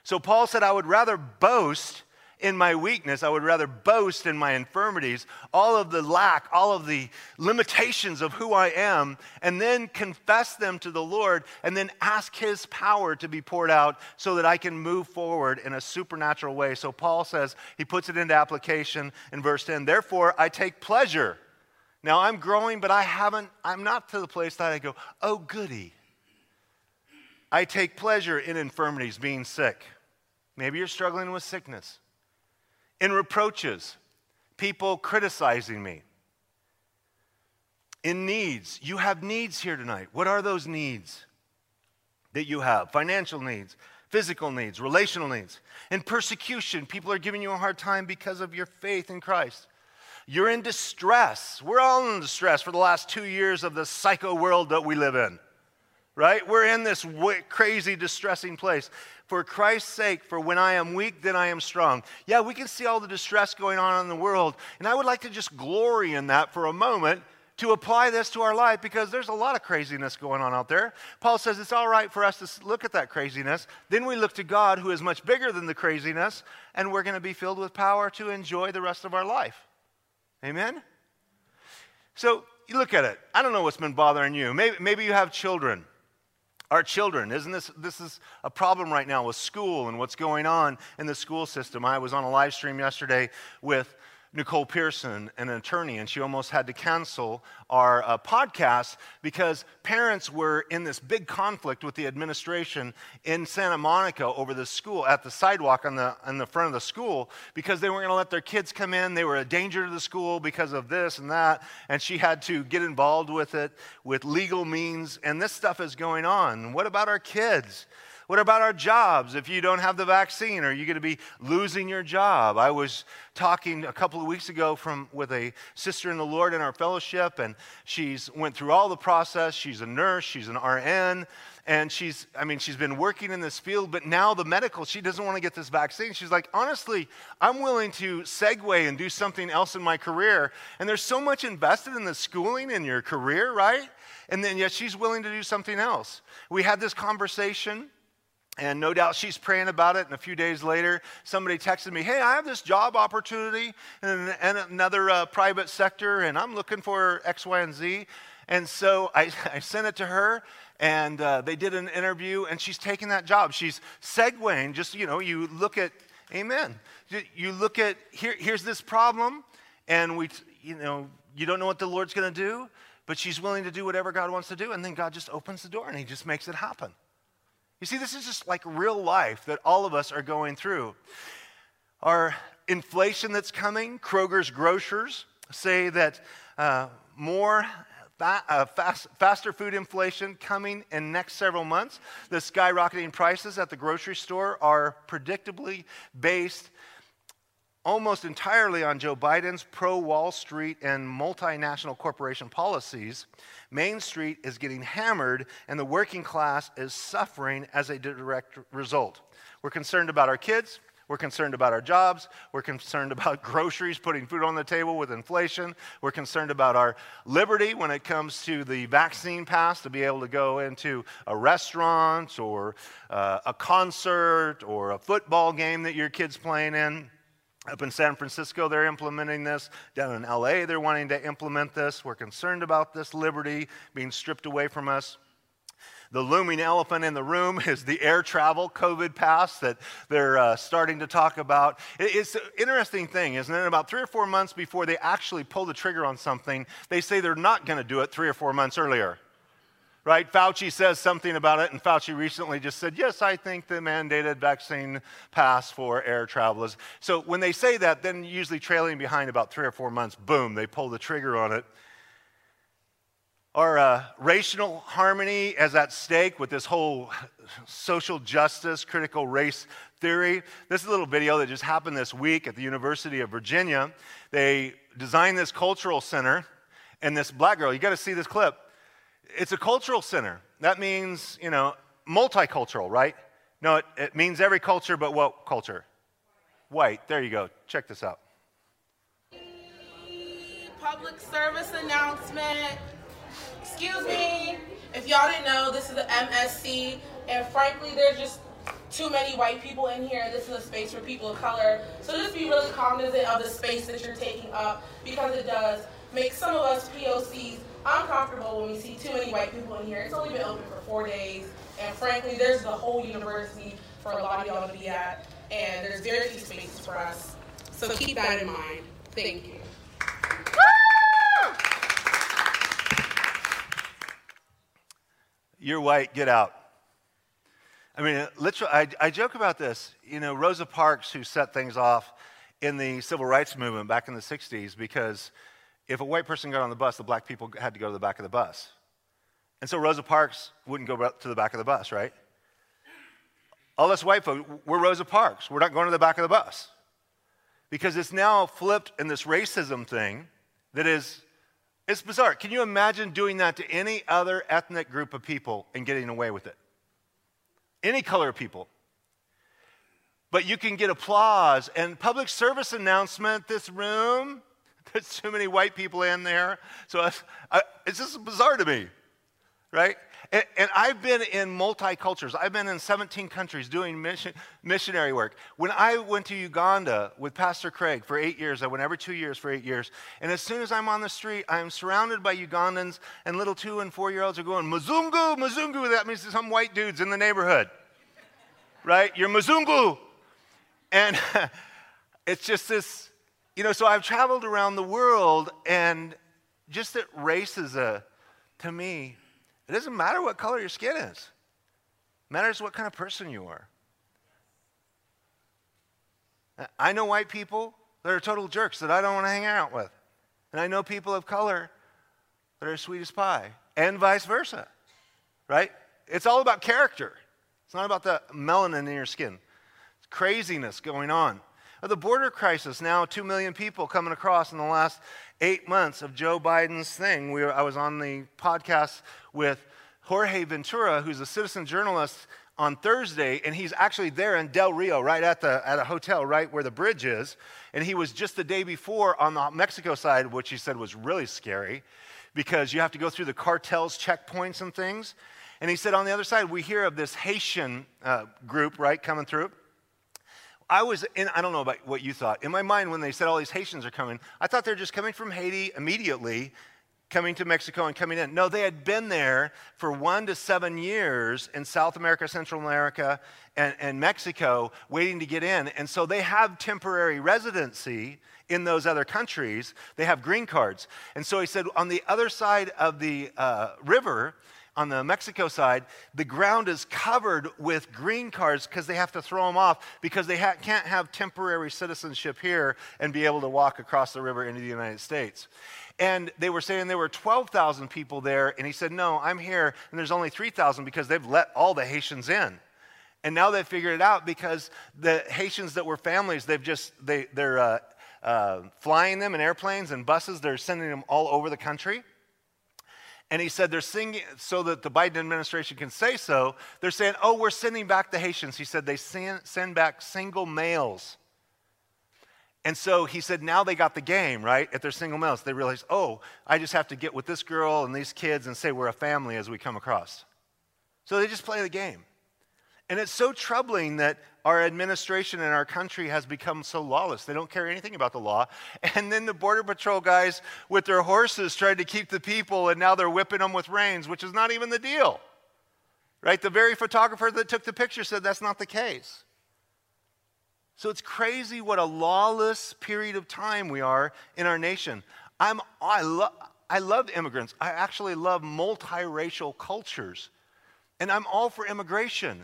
So Paul said, I would rather boast in my weakness. I would rather boast in my infirmities, all of the lack, all of the limitations of who I am, and then confess them to the Lord and then ask His power to be poured out so that I can move forward in a supernatural way. So Paul says, he puts it into application in verse 10. Therefore, I take pleasure. Now I'm growing, but I haven't, I'm not to the place that I go, oh, goody. I take pleasure in infirmities, being sick. Maybe you're struggling with sickness in reproaches, people criticizing me. In needs, you have needs here tonight. What are those needs that you have? Financial needs, physical needs, relational needs. In persecution, people are giving you a hard time because of your faith in Christ. You're in distress. We're all in distress for the last two years of the psycho world that we live in. Right? We're in this crazy, distressing place. For Christ's sake, for when I am weak, then I am strong. Yeah, we can see all the distress going on in the world, and I would like to just glory in that for a moment to apply this to our life because there's a lot of craziness going on out there. Paul says it's all right for us to look at that craziness. Then we look to God, who is much bigger than the craziness, and we're going to be filled with power to enjoy the rest of our life. Amen? So you look at it. I don't know what's been bothering you. Maybe, maybe you have children. Our children, isn't this, this is a problem right now with school and what's going on in the school system. I was on a live stream yesterday with Nicole Pearson, an attorney, and she almost had to cancel our uh, podcast because parents were in this big conflict with the administration in Santa Monica over the school at the sidewalk on the, on the front of the school because they weren't going to let their kids come in. They were a danger to the school because of this and that, and she had to get involved with it with legal means, and this stuff is going on. What about our kids? What about our jobs? If you don't have the vaccine, are you going to be losing your job? I was talking a couple of weeks ago from, with a sister in the Lord in our fellowship, and she's went through all the process. She's a nurse, she's an RN, and she's, I mean, she's been working in this field, but now the medical, she doesn't want to get this vaccine. She's like, honestly, I'm willing to segue and do something else in my career. And there's so much invested in the schooling in your career, right? And then yet she's willing to do something else. We had this conversation and no doubt she's praying about it. And a few days later, somebody texted me, Hey, I have this job opportunity in, another uh, private sector, and I'm looking for X, Y, and Z. And so I, I sent it to her, and uh, they did an interview, and she's taking that job. She's segueing, just, you know, you look at, amen. You look at, here, here's this problem, and we, you know, you don't know what the Lord's going to do, but she's willing to do whatever God wants to do, and then God just opens the door, and He just makes it happen. You see, this is just like real life that all of us are going through. Our inflation that's coming, Kroger's grocers say that uh, more uh, fast, faster food inflation coming in next several months. The skyrocketing prices at the grocery store are predictably based almost entirely on Joe Biden's pro Wall Street and multinational corporation policies, Main Street is getting hammered and the working class is suffering as a direct result. We're concerned about our kids. We're concerned about our jobs. We're concerned about groceries, putting food on the table with inflation. We're concerned about our liberty when it comes to the vaccine pass to be able to go into a restaurant or uh, a concert or a football game that your kid's playing in. Up in San Francisco, they're implementing this. Down in LA, they're wanting to implement this. We're concerned about this liberty being stripped away from us. The looming elephant in the room is the air travel COVID pass that they're uh, starting to talk about. It's an interesting thing, isn't it? About three or four months before they actually pull the trigger on something, they say they're not going to do it three or four months earlier right? Fauci says something about it, and Fauci recently just said, Yes, I think the mandated vaccine pass for air travelers. So when they say that, then usually trailing behind about three or four months, boom, they pull the trigger on it. Our uh, racial harmony is at stake with this whole social justice, critical race theory. This is a little video that just happened this week at the University of Virginia. They designed this cultural center, and this black girl, you got to see this clip it's a cultural center. That means, you know, multicultural, right? No, it, it means every culture, but what culture? White. There you go. Check this out. Public service announcement. Excuse me. If y'all didn't know, this is the MSC, and frankly, there's just too many white people in here. This is a space for people of color. So just be really cognizant of the space that you're taking up because it does make some of us POCs uncomfortable when we see too many white people in here. It's only been open for four days, and frankly, there's the whole university for a lot of y'all to be at, and there's very few spaces for us. So keep that in mind. Thank you. You're white, get out. I mean, literally, I, I joke about this. You know, Rosa Parks, who set things off in the civil rights movement back in the 60s because if a white person got on the bus, the black people had to go to the back of the bus. And so Rosa Parks wouldn't go to the back of the bus, right? All us white folks, we're Rosa Parks. We're not going to the back of the bus. Because it's now flipped in this racism thing that is It's bizarre. Can you imagine doing that to any other ethnic group of people and getting away with it? Any color of people. But you can get applause and public service announcement this room. There's too many white people in there. So I, I, it's just bizarre to me, right? And, and I've been in multicultures. I've been in 17 countries doing mission, missionary work. When I went to Uganda with Pastor Craig for eight years, I went every two years for eight years. And as soon as I'm on the street, I'm surrounded by Ugandans, and little two and four year olds are going, Mzungu, Mzungu. That means some white dudes in the neighborhood, right? You're Mzungu. And it's just this, you know, so I've traveled around the world, and just that race is a, to me, it doesn't matter what color your skin is. It matters what kind of person you are. I know white people that are total jerks that I don't want to hang out with. And I know people of color that are sweet as pie, and vice versa, right? It's all about character. It's not about the melanin in your skin. It's craziness going on. The border crisis, now 2 million people coming across in the last eight months of Joe Biden's thing. We, I was on the podcast with Jorge Ventura, who's a citizen journalist, on Thursday, and he's actually there in Del Rio, right at, the, at a hotel, right where the bridge is. And he was just the day before on the Mexico side, which he said was really scary because you have to go through the cartels, checkpoints, and things. And he said on the other side, we hear of this Haitian uh, group, right, coming through. I was in, I don't know about what you thought. In my mind, when they said all these Haitians are coming, I thought they're just coming from Haiti immediately, coming to Mexico and coming in. No, they had been there for one to seven years in South America, Central America, and, and Mexico, waiting to get in. And so they have temporary residency in those other countries. They have green cards. And so he said, on the other side of the uh, river, on the Mexico side, the ground is covered with green cards because they have to throw them off because they ha- can't have temporary citizenship here and be able to walk across the river into the United States. And they were saying there were 12,000 people there, and he said, No, I'm here, and there's only 3,000 because they've let all the Haitians in. And now they've figured it out because the Haitians that were families, they've just, they, they're uh, uh, flying them in airplanes and buses, they're sending them all over the country. And he said they're singing so that the Biden administration can say so. They're saying, oh, we're sending back the Haitians. He said they send, send back single males. And so he said, now they got the game, right? If they're single males, they realize, oh, I just have to get with this girl and these kids and say we're a family as we come across. So they just play the game. And it's so troubling that our administration in our country has become so lawless. They don't care anything about the law. And then the Border Patrol guys with their horses tried to keep the people, and now they're whipping them with reins, which is not even the deal. Right? The very photographer that took the picture said that's not the case. So it's crazy what a lawless period of time we are in our nation. I'm, I, lo- I love immigrants. I actually love multiracial cultures. And I'm all for immigration.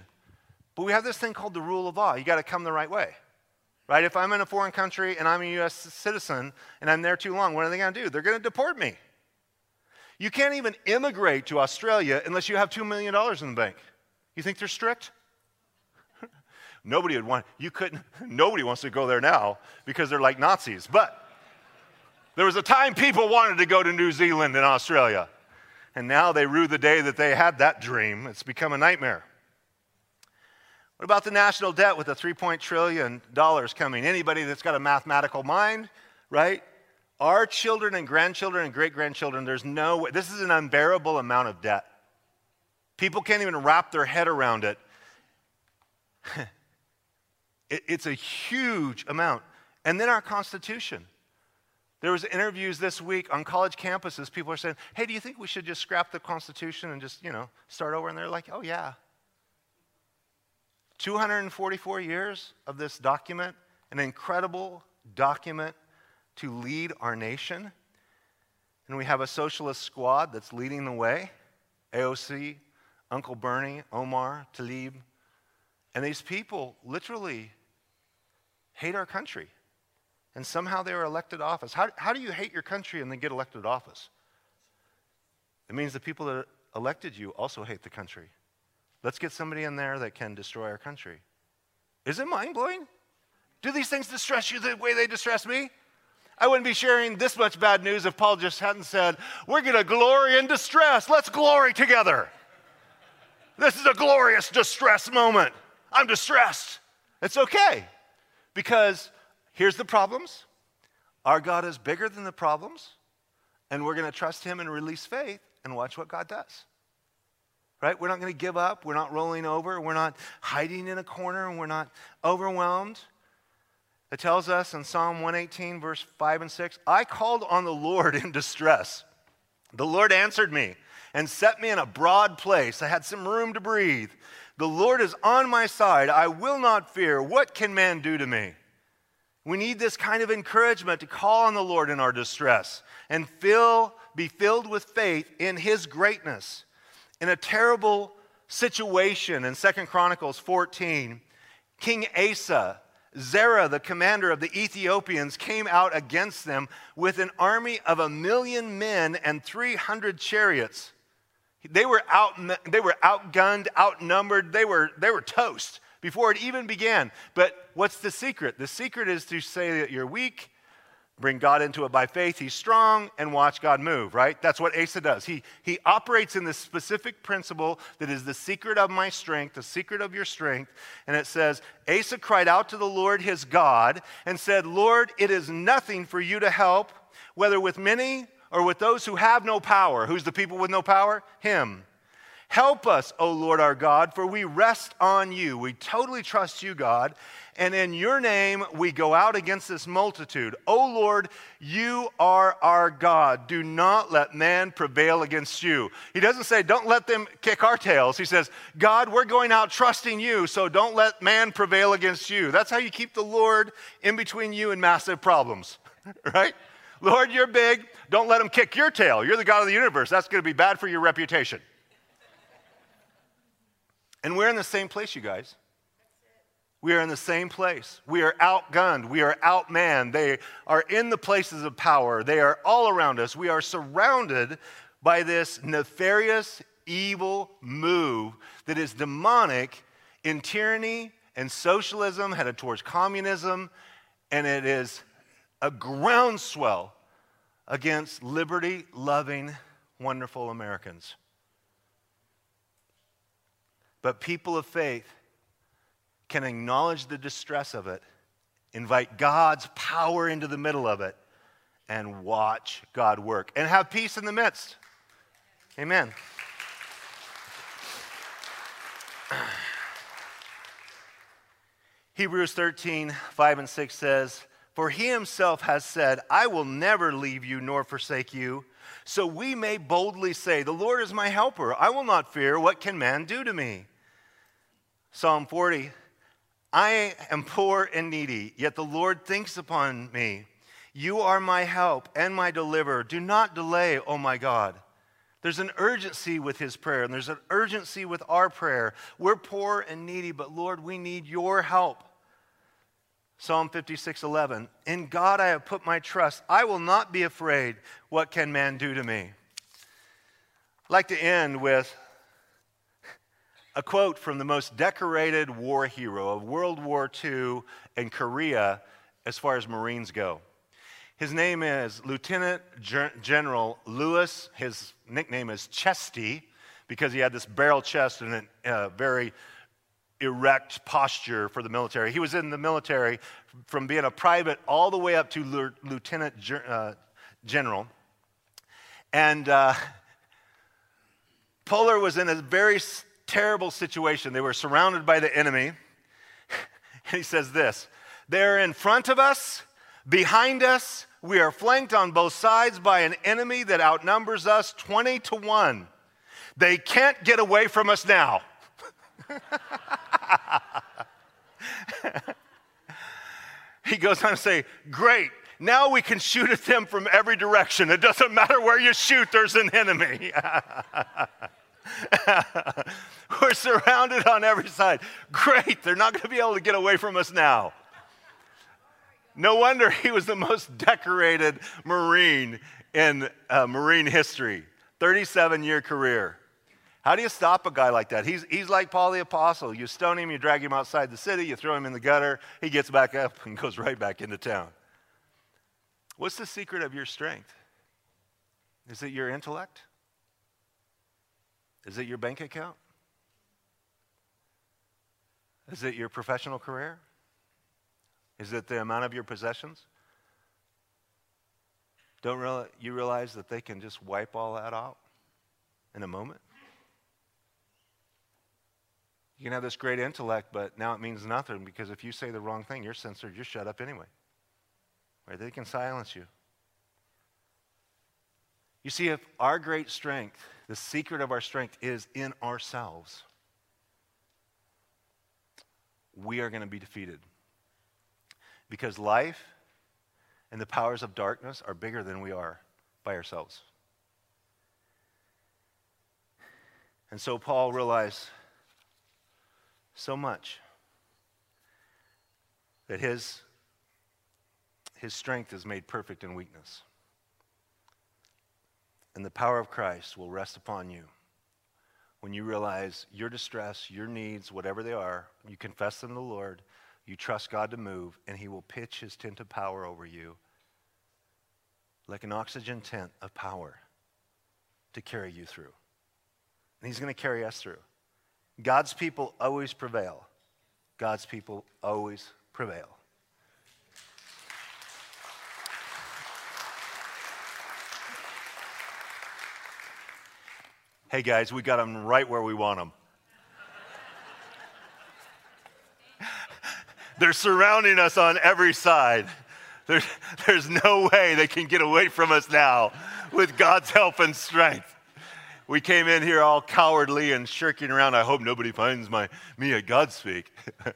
But we have this thing called the rule of law. You got to come the right way. Right? If I'm in a foreign country and I'm a US citizen and I'm there too long, what are they going to do? They're going to deport me. You can't even immigrate to Australia unless you have $2 million in the bank. You think they're strict? nobody would want, you couldn't, nobody wants to go there now because they're like Nazis. But there was a time people wanted to go to New Zealand and Australia. And now they rue the day that they had that dream. It's become a nightmare. What about the national debt with the $3 trillion coming? Anybody that's got a mathematical mind, right? Our children and grandchildren and great grandchildren, there's no way. This is an unbearable amount of debt. People can't even wrap their head around it. it it's a huge amount. And then our Constitution. There was interviews this week on college campuses. People are saying, "Hey, do you think we should just scrap the Constitution and just, you know, start over?" And they're like, "Oh yeah, 244 years of this document, an incredible document to lead our nation. And we have a socialist squad that's leading the way AOC, Uncle Bernie, Omar, Tlaib. And these people literally hate our country. And somehow they were elected office. How, how do you hate your country and then get elected office? It means the people that elected you also hate the country. Let's get somebody in there that can destroy our country. Is it mind blowing? Do these things distress you the way they distress me? I wouldn't be sharing this much bad news if Paul just hadn't said, We're going to glory in distress. Let's glory together. This is a glorious distress moment. I'm distressed. It's okay because here's the problems our God is bigger than the problems, and we're going to trust Him and release faith and watch what God does. Right? We're not going to give up. We're not rolling over. We're not hiding in a corner, and we're not overwhelmed. It tells us in Psalm 118, verse 5 and 6 I called on the Lord in distress. The Lord answered me and set me in a broad place. I had some room to breathe. The Lord is on my side. I will not fear. What can man do to me? We need this kind of encouragement to call on the Lord in our distress and fill, be filled with faith in his greatness. In a terrible situation in Second Chronicles 14, King Asa Zerah, the commander of the Ethiopians, came out against them with an army of a million men and 300 chariots. They were, out, they were outgunned, outnumbered, they were, they were toast before it even began. But what's the secret? The secret is to say that you're weak bring God into it by faith. He's strong and watch God move, right? That's what Asa does. He, he operates in this specific principle that is the secret of my strength, the secret of your strength. And it says, Asa cried out to the Lord his God and said, Lord, it is nothing for you to help, whether with many or with those who have no power. Who's the people with no power? Him. Help us, O Lord our God, for we rest on you. We totally trust you, God. And in your name we go out against this multitude. O Lord, you are our God. Do not let man prevail against you. He doesn't say, don't let them kick our tails. He says, God, we're going out trusting you, so don't let man prevail against you. That's how you keep the Lord in between you and massive problems, right? Lord, you're big. Don't let them kick your tail. You're the God of the universe. That's going to be bad for your reputation. And we're in the same place, you guys. We are in the same place. We are outgunned. We are outmanned. They are in the places of power. They are all around us. We are surrounded by this nefarious, evil move that is demonic in tyranny and socialism, headed towards communism, and it is a groundswell against liberty loving, wonderful Americans. But people of faith can acknowledge the distress of it, invite God's power into the middle of it, and watch God work and have peace in the midst. Amen. Hebrews 13, 5 and 6 says, For he himself has said, I will never leave you nor forsake you. So we may boldly say, The Lord is my helper. I will not fear. What can man do to me? Psalm 40 I am poor and needy, yet the Lord thinks upon me. You are my help and my deliverer. Do not delay, oh my God. There's an urgency with his prayer, and there's an urgency with our prayer. We're poor and needy, but Lord, we need your help. Psalm 56 11. In God I have put my trust. I will not be afraid. What can man do to me? I'd like to end with a quote from the most decorated war hero of World War II and Korea as far as Marines go. His name is Lieutenant General Lewis. His nickname is Chesty because he had this barrel chest and a very erect posture for the military. He was in the military from being a private all the way up to lieutenant uh, general. And uh, was in a very terrible situation. They were surrounded by the enemy. And he says this They're in front of us, behind us. We are flanked on both sides by an enemy that outnumbers us 20 to 1. They can't get away from us now. he goes on to say, Great, now we can shoot at them from every direction. It doesn't matter where you shoot, there's an enemy. We're surrounded on every side. Great, they're not going to be able to get away from us now. No wonder he was the most decorated Marine in uh, Marine history. 37 year career. How do you stop a guy like that? He's, he's like Paul the Apostle. You stone him, you drag him outside the city, you throw him in the gutter, he gets back up and goes right back into town. What's the secret of your strength? Is it your intellect? Is it your bank account? Is it your professional career? Is it the amount of your possessions? Don't you realize that they can just wipe all that out in a moment? You can have this great intellect, but now it means nothing because if you say the wrong thing, you're censored, you're shut up anyway. Right? They can silence you. You see, if our great strength, the secret of our strength is in ourselves, we are going to be defeated. Because life and the powers of darkness are bigger than we are by ourselves. And so Paul realized so much that his, his strength is made perfect in weakness. And the power of Christ will rest upon you when you realize your distress, your needs, whatever they are, you confess them to the Lord, you trust God to move, and He will pitch His tent of power over you like an oxygen tent of power to carry you through. And He's going to carry us through. God's people always prevail. God's people always prevail. Hey guys, we got them right where we want them. They're surrounding us on every side. There's, there's no way they can get away from us now with God's help and strength. We came in here all cowardly and shirking around. I hope nobody finds my, me at Godspeak. you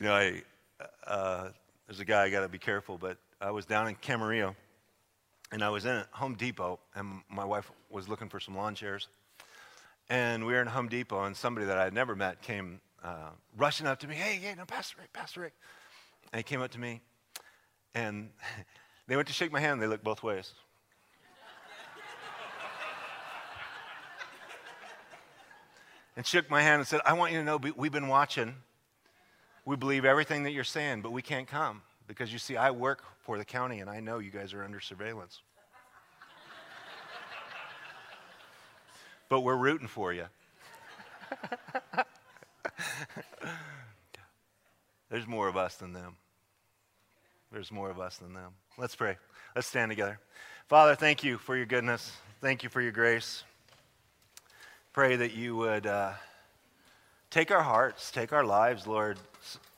know, I, uh, there's a guy I got to be careful, but I was down in Camarillo and I was in Home Depot, and my wife was looking for some lawn chairs. And we were in Home Depot, and somebody that I had never met came uh, rushing up to me. Hey, hey, no, Pastor Rick, Pastor Rick. And he came up to me, and they went to shake my hand. They looked both ways. and shook my hand and said, I want you to know we've been watching. We believe everything that you're saying, but we can't come because you see, I work for the county and I know you guys are under surveillance. but we're rooting for you. There's more of us than them. There's more of us than them. Let's pray. Let's stand together. Father, thank you for your goodness. Thank you for your grace. Pray that you would uh, take our hearts, take our lives, Lord.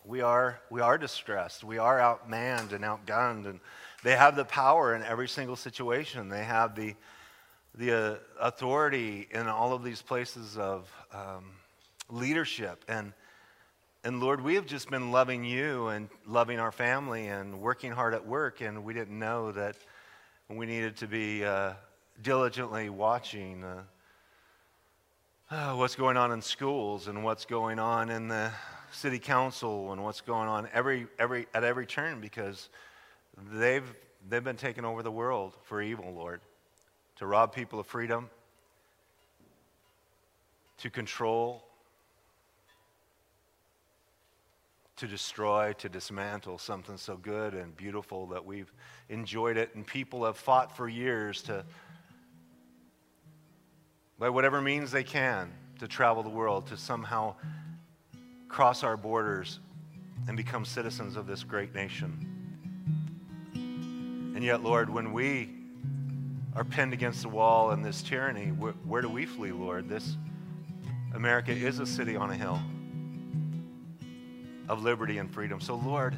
We are, we are distressed. We are outmanned and outgunned. And they have the power in every single situation. They have the, the uh, authority in all of these places of um, leadership. And and Lord, we have just been loving you and loving our family and working hard at work, and we didn't know that we needed to be uh, diligently watching uh, what's going on in schools and what's going on in the city council and what's going on every, every, at every turn because they've, they've been taking over the world for evil, Lord, to rob people of freedom, to control to destroy, to dismantle something so good and beautiful that we've enjoyed it. And people have fought for years to, by whatever means they can, to travel the world, to somehow cross our borders and become citizens of this great nation. And yet, Lord, when we are pinned against the wall in this tyranny, where, where do we flee, Lord? This America is a city on a hill of liberty and freedom. So, Lord,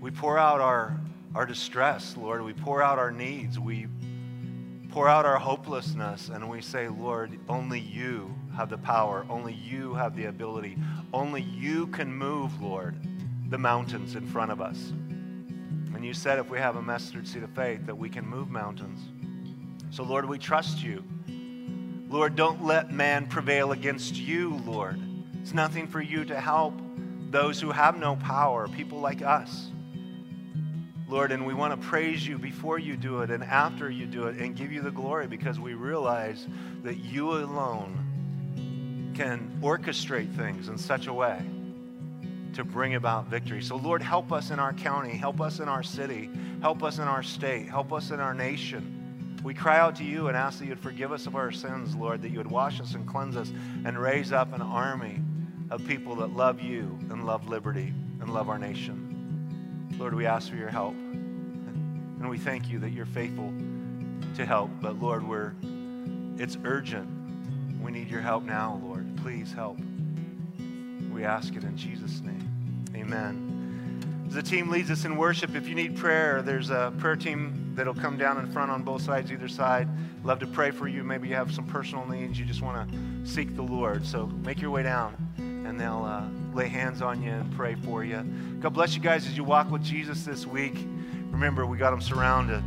we pour out our, our distress, Lord. We pour out our needs. We pour out our hopelessness, and we say, Lord, only you have the power. Only you have the ability. Only you can move, Lord, the mountains in front of us. And you said if we have a mustard seed of faith that we can move mountains. So, Lord, we trust you. Lord, don't let man prevail against you, Lord. It's nothing for you to help those who have no power, people like us. Lord, and we want to praise you before you do it and after you do it and give you the glory because we realize that you alone can orchestrate things in such a way to bring about victory. So, Lord, help us in our county, help us in our city, help us in our state, help us in our nation. We cry out to you and ask that you would forgive us of our sins, Lord, that you would wash us and cleanse us and raise up an army of people that love you and love liberty and love our nation. Lord, we ask for your help. And we thank you that you're faithful to help. But Lord, we're it's urgent. We need your help now, Lord. Please help. We ask it in Jesus' name. Amen. As the team leads us in worship, if you need prayer, there's a prayer team that'll come down in front on both sides, either side. Love to pray for you. Maybe you have some personal needs. You just want to seek the Lord. So make your way down, and they'll uh, lay hands on you and pray for you. God bless you guys as you walk with Jesus this week. Remember, we got them surrounded.